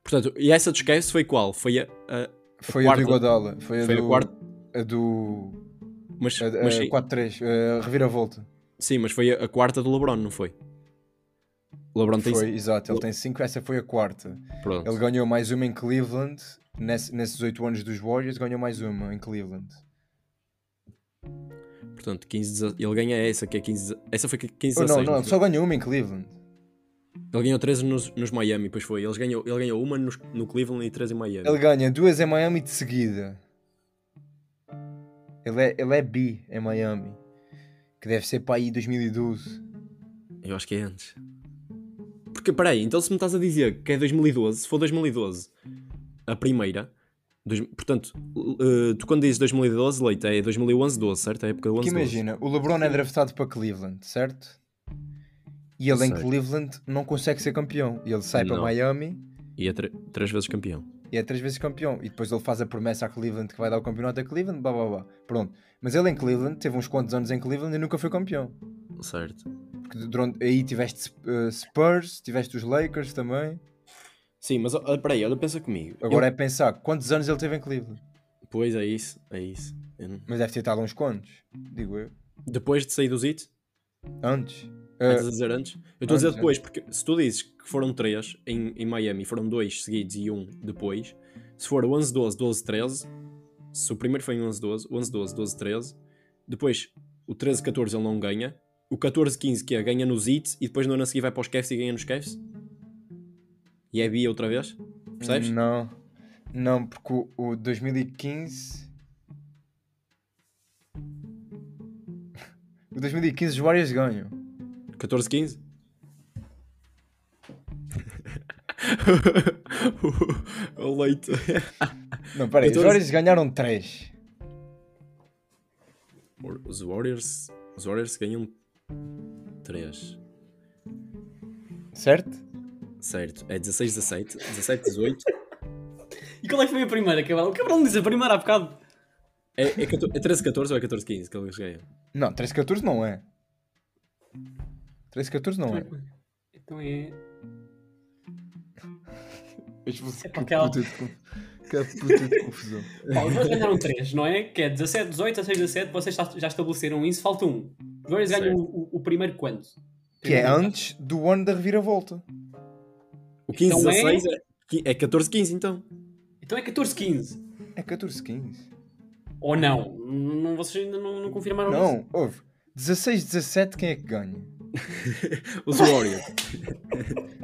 Portanto, e essa dos Cavs foi qual? Foi a. a- Foi a quarta- do Iguodala, foi a foi a do quarta. a do Mas, a, mas a sim, 4-3, a reviravolta. sim, mas foi a, a quarta do LeBron, não foi? O LeBron tem. Foi, exato, ele tem 5, essa foi a quarta. Pronto. Ele ganhou mais uma em Cleveland, nesse- nesses 8 anos dos Warriors, ganhou mais uma em Cleveland. Portanto, 15, 16 ele ganha essa, que é 15. Essa foi 15 Oh, 16. não, não, não ele foi? só ganhou uma em Cleveland. Ele ganhou 13 nos, nos Miami, pois foi. Eles ganhou, ele ganhou uma nos- no Cleveland e 3 em Miami. Ele ganha duas em Miami de seguida. Ele é, ele é B em Miami. Que deve ser para aí 2012. Eu acho que é antes. Porque, peraí, então se me estás a dizer que é 2012, se for 2012 a primeira, dois- portanto, eh, tu quando dizes 2012, leite, é 2011, 12, certo? É a época 11, Porque 12. imagina, o LeBron é draftado para Cleveland, certo? E ele em Sei. Cleveland não consegue ser campeão. E ele sai para Não. Miami E é tre- três vezes campeão. e é três vezes campeão. E depois ele faz a promessa a Cleveland que vai dar o campeonato a Cleveland, blá blá blá. Pronto. Mas ele em Cleveland teve uns quantos anos em Cleveland e nunca foi campeão. Certo. Porque durante, aí tiveste eh, Spurs, tiveste os Lakers também. Sim, mas ó, peraí, olha, pensa comigo. Agora é pensar quantos anos ele teve em Cleveland. Pois é isso, é isso. Eu não- Mas deve ter estado uns quantos, digo eu. Depois de sair dos hits, Antes. Estás a dizer antes? Eu estou a dizer depois, porque se tu dizes que foram três em, em Miami, foram dois seguidos e um depois, se for 11, 12, 12, 13, se o primeiro foi em 11, 12, 11, 12, 12, 13, depois o 13, 14 ele não ganha, o 14, 15 que é, ganha nos hits e depois no ano a seguir vai para os Cavs e ganha nos Cavs? E é B outra vez? Percebes? Não. Não, porque o, o 2015. O 2015 os Warriors ganham. 14, 15? o, leite. Não, peraí, os 14. Warriors ganharam 3. Os Warriors, os Warriors ganham 3. Certo? Certo, é 16, 17, 17, 18. E qual é que foi a primeira, Cabral? O Cabral não disse a primeira há bocado. É, é, 14 é 13, 14 ou é 14, 15 que eles ganham? Não, 13-14 não é. 13-14 não é. Então é. Mas você- É que aquela- puta de Que puta de confusão. Pá, os Warriors ganharam 3, não é? Que é 17, 18, 16, 17. Vocês já- estabeleceram isso, falta um. Os Warriors ganham o, o- primeiro quando? Que é antes do ano da reviravolta. O 15, Então é- 16 é, é 14, 15 então. Então é 14, 15. É 14-15. Ou não? não vocês ainda não, não confirmaram isso? Não, houve. 16-17 quem é que ganha? Os Warriors.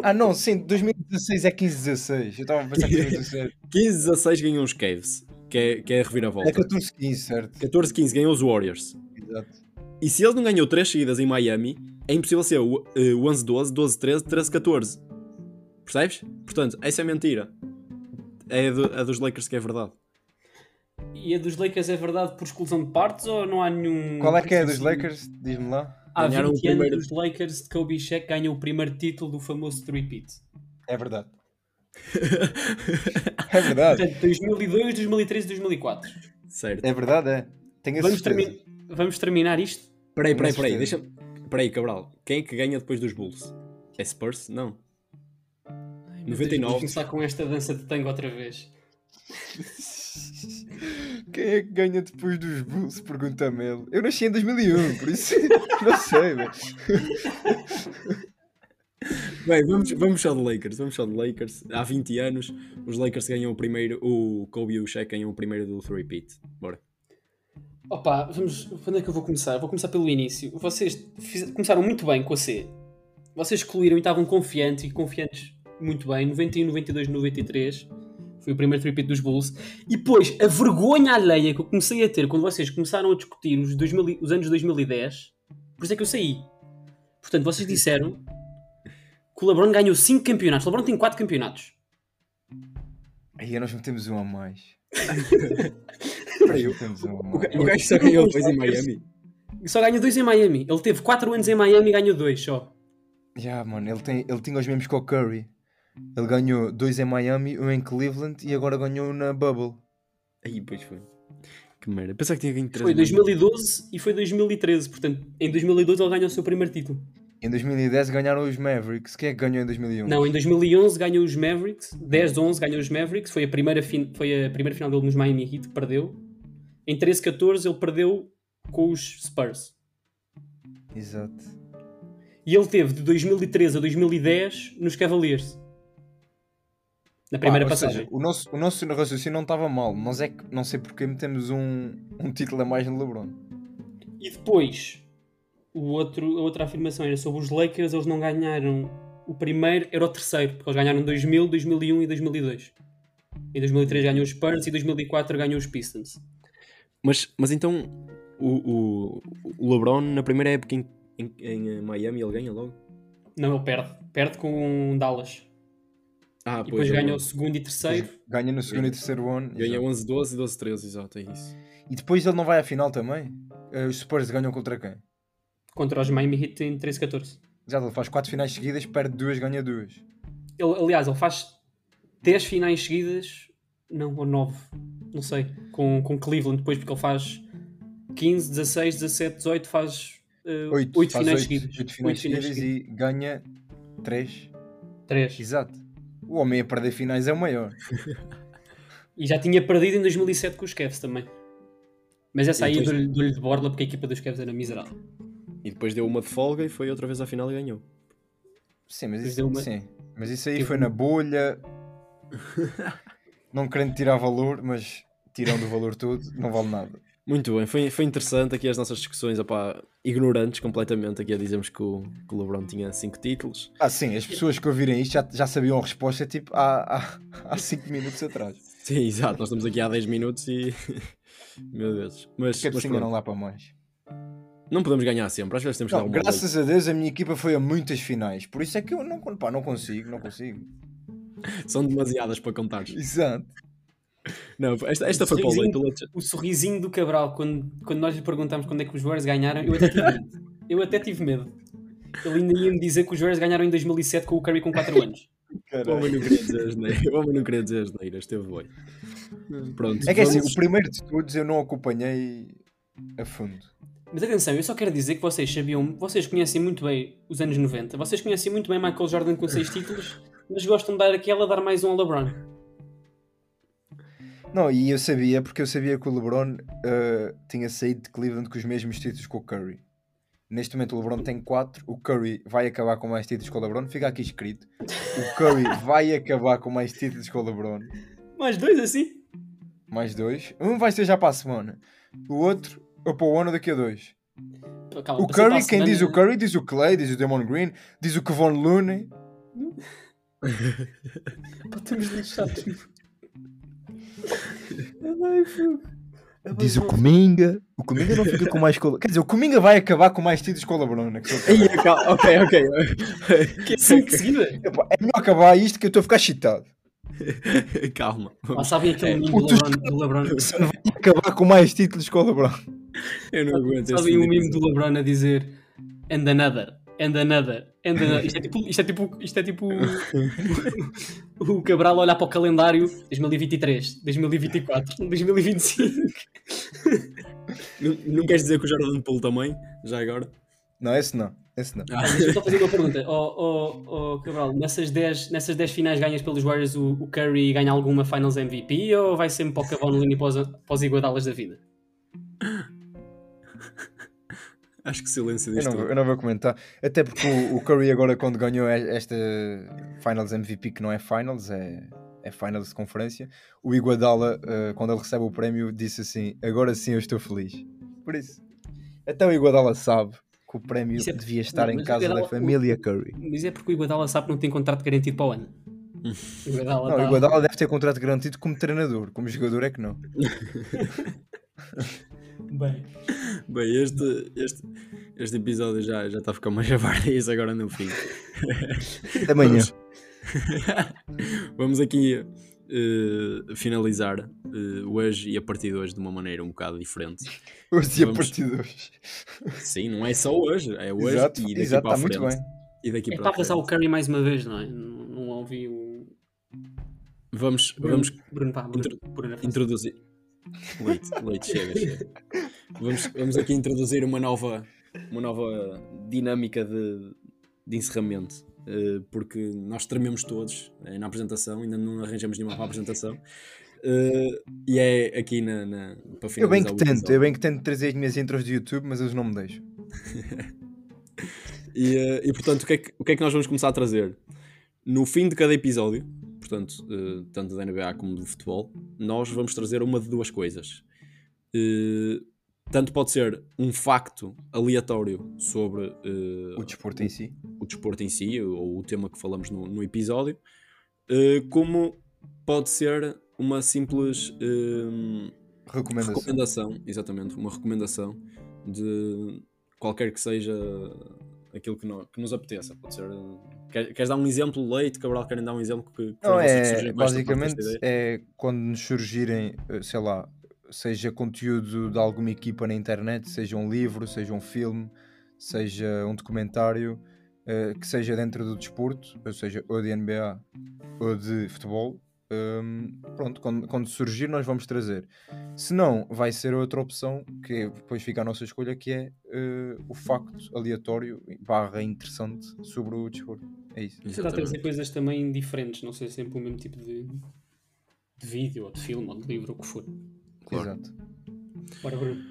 Ah não, sim, 2016 é 15-16. Eu estava a pensar que era 17. 15, 16 ganham os Caves, que é, que é a É reviravolta. 14-15, certo? 14, 15 ganham os Warriors. Exato. E se ele não ganhou 3 seguidas em Miami, é impossível ser o eh, 11, 12, 12, 13, 13, 14. Percebes? Portanto, essa é mentira. É a, do- a dos Lakers que é verdade. E a dos Lakers é verdade por exclusão de partes ou não há nenhum. Qual é que é a dos Lakers? Diz-me lá. Há Ganharam 20 o primeiro- anos os Lakers de Kobe Shaq ganham o primeiro título do famoso three-peat. É verdade. É verdade. Portanto, 2002, 2013 e 2004. Certo. É verdade, é. Tenho Vamos, termi- vamos terminar isto? Peraí, peraí, peraí. Deixa... Peraí, Cabral. Quem é que ganha depois dos Bulls? É Spurs? Não. Ai, meu Deus, 99. Vamos começar com esta dança de tango outra vez. Quem é que ganha depois dos Bulls? Pergunta-me ele. Eu nasci em 2001, por isso não sei, velho. Bem, vamos, vamos só de Lakers. Vamos só de Lakers. Há 20 anos, os Lakers ganham o primeiro. O Kobe e o Shaq ganham o primeiro do 3-peat. Bora. Opa, vamos. Quando é que eu vou começar? Vou começar pelo início. Vocês fiz- começaram muito bem com a C. Vocês excluíram e estavam confiantes e confiantes muito bem. 91, 92, 93. Foi o primeiro tripit dos Bulls. E depois, a vergonha alheia que eu comecei a ter quando vocês começaram a discutir os, 2000 e- os anos 2010. Por isso é que eu saí. Portanto, vocês disseram que o LeBron ganhou 5 campeonatos. O LeBron tem 4 campeonatos. Aí nós metemos um a mais. Aí metemos um a mais. O gajo só ganhou depois em Miami. Só ganhou 2 em Miami. Ele teve 4 anos em Miami e ganhou 2 só. Já, mano, ele, tem, ele tinha os mesmos que o Curry. Ele ganhou dois em Miami, um em Cleveland e agora ganhou na Bubble. Aí, pois foi. Que merda. Pensava que tinha ganho 3 Foi 2012 e foi 2013. Portanto, em 2012 ele ganhou o seu primeiro título. Em 2010 ganharam os Mavericks. Quem é que ganhou em 2001? Não, em 2011 ganhou os Mavericks. 10-11 ganhou os Mavericks. Foi a, primeira fin- foi a primeira final dele nos Miami Heat. Perdeu. Em 13-14 ele perdeu com os Spurs. Exato. E ele teve de 2013 a 2010 nos Cavaliers. Na primeira ou passagem. seja, o nosso, o nosso raciocínio não estava mal. Nós é que não sei porque metemos um, um título a mais no LeBron. E depois, o outro, a outra afirmação era sobre os Lakers, eles não ganharam o primeiro, era o terceiro, porque eles ganharam 2000, 2001 e 2002. Em 2003 ganhou os Spurs e em 2004 ganhou os Pistons. Mas, mas então, o, o, o LeBron, na primeira época em, em, em Miami, ele ganha logo? Não, ele perde. Perde com Dallas. Ah, e depois ganha o segundo e terceiro. Ganha no segundo e terceiro ano. Ganha exato. 11, 12 e 12, 13, exato, é isso. E depois ele não vai à final também? Eh, Os Spurs ganham contra quem? Contra os Miami Heat em 13-14. Já ele faz quatro finais seguidas, perde duas, ganha duas. Ele, aliás, ele faz 10 finais seguidas, não, ou 9, não sei, com, com Cleveland depois, porque ele faz 15, 16, 17, 18, faz uh, Oito, 8 faz finais oito- seguidos. oito finais Oito finais seguidas e ganha três. 3. Exato. O homem a perder finais é o maior. E já tinha perdido em 2007 com os Cavs também. Mas essa aí depois- dou-lhe de borla porque a equipa dos Cavs era miserável. E depois deu uma de folga e foi outra vez à final e ganhou. Sim, mas isso, deu uma- sim. Mas isso aí Teve foi na bolha. não querendo tirar valor, mas tirando o valor todo, não vale nada. Muito bem, foi, foi interessante aqui as nossas discussões, opá, ignorantes completamente aqui a dizermos que o, que o LeBron tinha 5 títulos. Ah, sim, as pessoas que ouvirem isto já, já sabiam a resposta tipo há 5 minutos atrás. Sim, exato, nós estamos aqui há 10 minutos e... Meu Deus. Mas, Que é mas preciso pronto, não lá para mais. não podemos ganhar sempre, às vezes temos que dar Não, uma graças a Deus a minha equipa foi a muitas finais. Por isso é que eu não, pá, não consigo, não consigo. São demasiadas para contar. Exato. Não, esta, esta foi para o sorrisinho- leite. O sorrisinho do Cabral, quando, quando nós lhe perguntámos quando é que os Warriors ganharam, eu até tive medo. Eu até tive medo. Ele ainda ia me dizer que os Warriors ganharam em 2007 com o Curry com 4 anos. O homem não queria dizer as neiras. O homem não queria dizer as neiras, esteve bem. Pronto. É que assim, vamos- o primeiro de todos eu não acompanhei a fundo. Mas atenção, eu só quero dizer que vocês sabiam, vocês conhecem muito bem os anos 90, vocês conhecem muito bem Michael Jordan com 6 títulos, mas gostam de dar aquela, dar mais um ao LeBron. Não, e eu sabia, porque eu sabia que o LeBron eh, tinha saído de Cleveland com os mesmos títulos que o Curry. Neste momento o LeBron tem 4, o Curry vai acabar com mais títulos que o LeBron, fica aqui escrito. O Curry vai acabar com mais títulos que o LeBron. Mais dois assim? Mais dois. Um vai ser já para a semana. O outro, ou para o ano daqui a dois. Calma, O Curry, quem diz o semana- Curry, diz o Clay, diz o Damon Green, diz o Kevon Looney. Pá, estamos lixados. Diz o Cominga. O Cominga não fica com mais cola. Quer dizer, o Cominga vai acabar com mais títulos que o LeBron. né, ok, ok. Que é de seguida? É melhor acabar isto que eu estou a ficar excitado. Calma. Ah, sabem aquele É, meme o do LeBron, do LeBron? Vai acabar com mais títulos que o LeBron. Eu não aguento Sabem o meme do LeBron a dizer and another, and another, and another. Isto é tipo, isto é tipo, isto é tipo o Cabral olhar para o calendário 2023, 2024, 2025. Não, não queres dizer que o Jordan Poole também? Já agora? Não, esse não. Esse não. Ah, Deixa-me só fazer uma pergunta. Oh, oh, oh, Cabral, nessas 10, nessas 10 finais ganhas pelos Warriors, o, o Curry ganha alguma Finals MVP ou vai sempre para o Cavon Looney para os, para os iguadalas da vida? Acho que silêncio Eu disto. não, vou- eu não vou comentar. Até porque o, o Curry agora quando ganhou esta Finals MVP, que não é Finals, é, é Finals de conferência, o Iguadala, eh, quando ele recebe o prémio, disse assim, agora sim eu estou feliz. Por isso. Até o Iguadala sabe que o prémio é- devia estar não, em o casa da família Curry. Mas é porque o Iguadala sabe que não tem contrato garantido para o ano. O Iguodala Não, o tá- Iguadala deve ter contrato garantido como treinador, como jogador é que não. Bem, Bem, este, este, este episódio já, já está a ficar mais a isso agora no fim. Até amanhã. Vamos, vamos aqui eh, finalizar eh, hoje e a partir de hoje de uma maneira um bocado diferente. Hoje e a partir de hoje. Sim, não é só hoje, é hoje Exato, e daqui exato para a muito frente. bem. E daqui é para para a passar o. Curry mais uma vez, não é? Não, não ouvi o. Vamos, Bruno, vamos Bruno, pá, Bruno, intro- Bruno, Afonso. introduzir. Leite, leite, chega, chega. Vamos, vamos aqui introduzir uma nova, uma nova dinâmica de, de encerramento. eh, porque nós trememos todos eh, na apresentação, ainda não arranjamos nenhuma para a apresentação. eh, e é aqui na, na, para Eu bem finalizar que o tento, eu bem que tento trazer as minhas intros do YouTube, mas eles não me deixam. E, e, portanto, o que, é que, o que é que nós vamos começar a trazer? No fim de cada episódio, portanto, eh, tanto da NBA como do futebol, nós vamos trazer uma de duas coisas. Eh, tanto pode ser um facto aleatório sobre eh, O desporto em si. o desporto em si, ou o tema que falamos no, no episódio, como pode ser uma simples Recomendação. recomendação, exatamente, uma recomendação de qualquer que seja aquilo que, nó- que nos apeteça. Pode ser. Uh, quer- queres dar um exemplo, Leite, Cabral, querem dar um exemplo que, que Não, é com basicamente é quando nos surgirem, eh, sei lá, seja conteúdo de alguma equipa na internet, seja um livro, seja um filme, seja um documentário, eh, que seja dentro do desporto, ou seja, ou de NBA ou de futebol. hum, pronto, quando, quando surgir, nós vamos trazer. Se não, vai ser outra opção que depois fica a nossa escolha, que é eh, o facto aleatório barra interessante sobre o desporto. É isso. Tentar trazer Exatamente. coisas também diferentes, não ser sempre o mesmo tipo de, de vídeo, ou de filme, ou de livro, ou o que for. Claro. Exato. Bora, Bruno.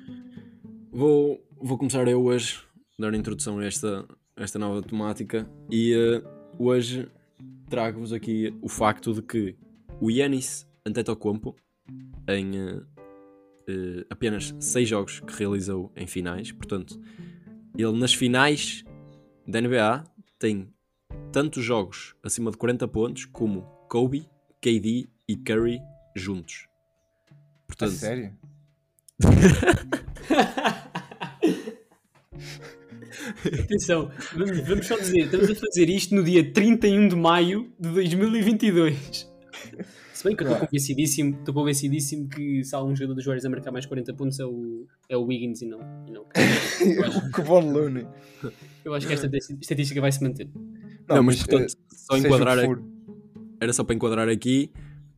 Vou, vou começar eu hoje, dar a introdução a esta, a esta nova temática e eh, hoje trago-vos aqui o facto de que o Yanis Antetokounmpo em eh, eh, apenas 6 jogos que realizou em finais, portanto, ele nas finais da NBA tem tantos jogos acima de 40 pontos como Kobe, KD e Curry juntos. A Portanto, sério? Atenção, vamos, vamos só dizer, estamos a fazer isto no dia 31 de maio de 2022. Se bem que eu estou convencidíssimo, estou convencidíssimo que se há algum jogador dos Warriors a marcar mais 40 pontos é o, é o Wiggins e não. E não. o Kevon Looney. Eu acho que esta estatística vai se manter. Não, mas portanto, eh, só enquadrar era só para enquadrar aqui.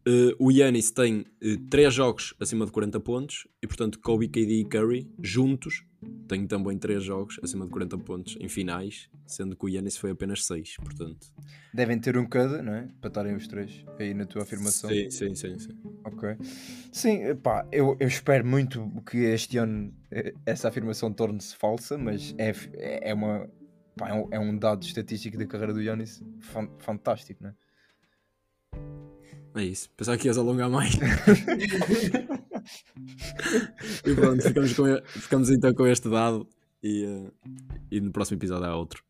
eh, o Yannis tem 3 jogos acima de 40 pontos e, portanto, Kobe, KD e Curry juntos têm também 3 jogos acima de 40 pontos em finais, sendo que o Yannis foi apenas 6. Portanto, devem ter um cada, não é? Para estarem os três aí na tua afirmação. sim, sim, sim. sim. Ok. Sim, pá, eu, eu espero muito que este ano eh, essa afirmação torne-se falsa, mas é, é, uma, pá, é, um, é um dado estatístico da carreira do Yannis fan- fantástico, não é? É isso. Pensava que ias alongar mais. e pronto, ficamos, com ficamos então com este dado e, eh, e no próximo episódio há outro.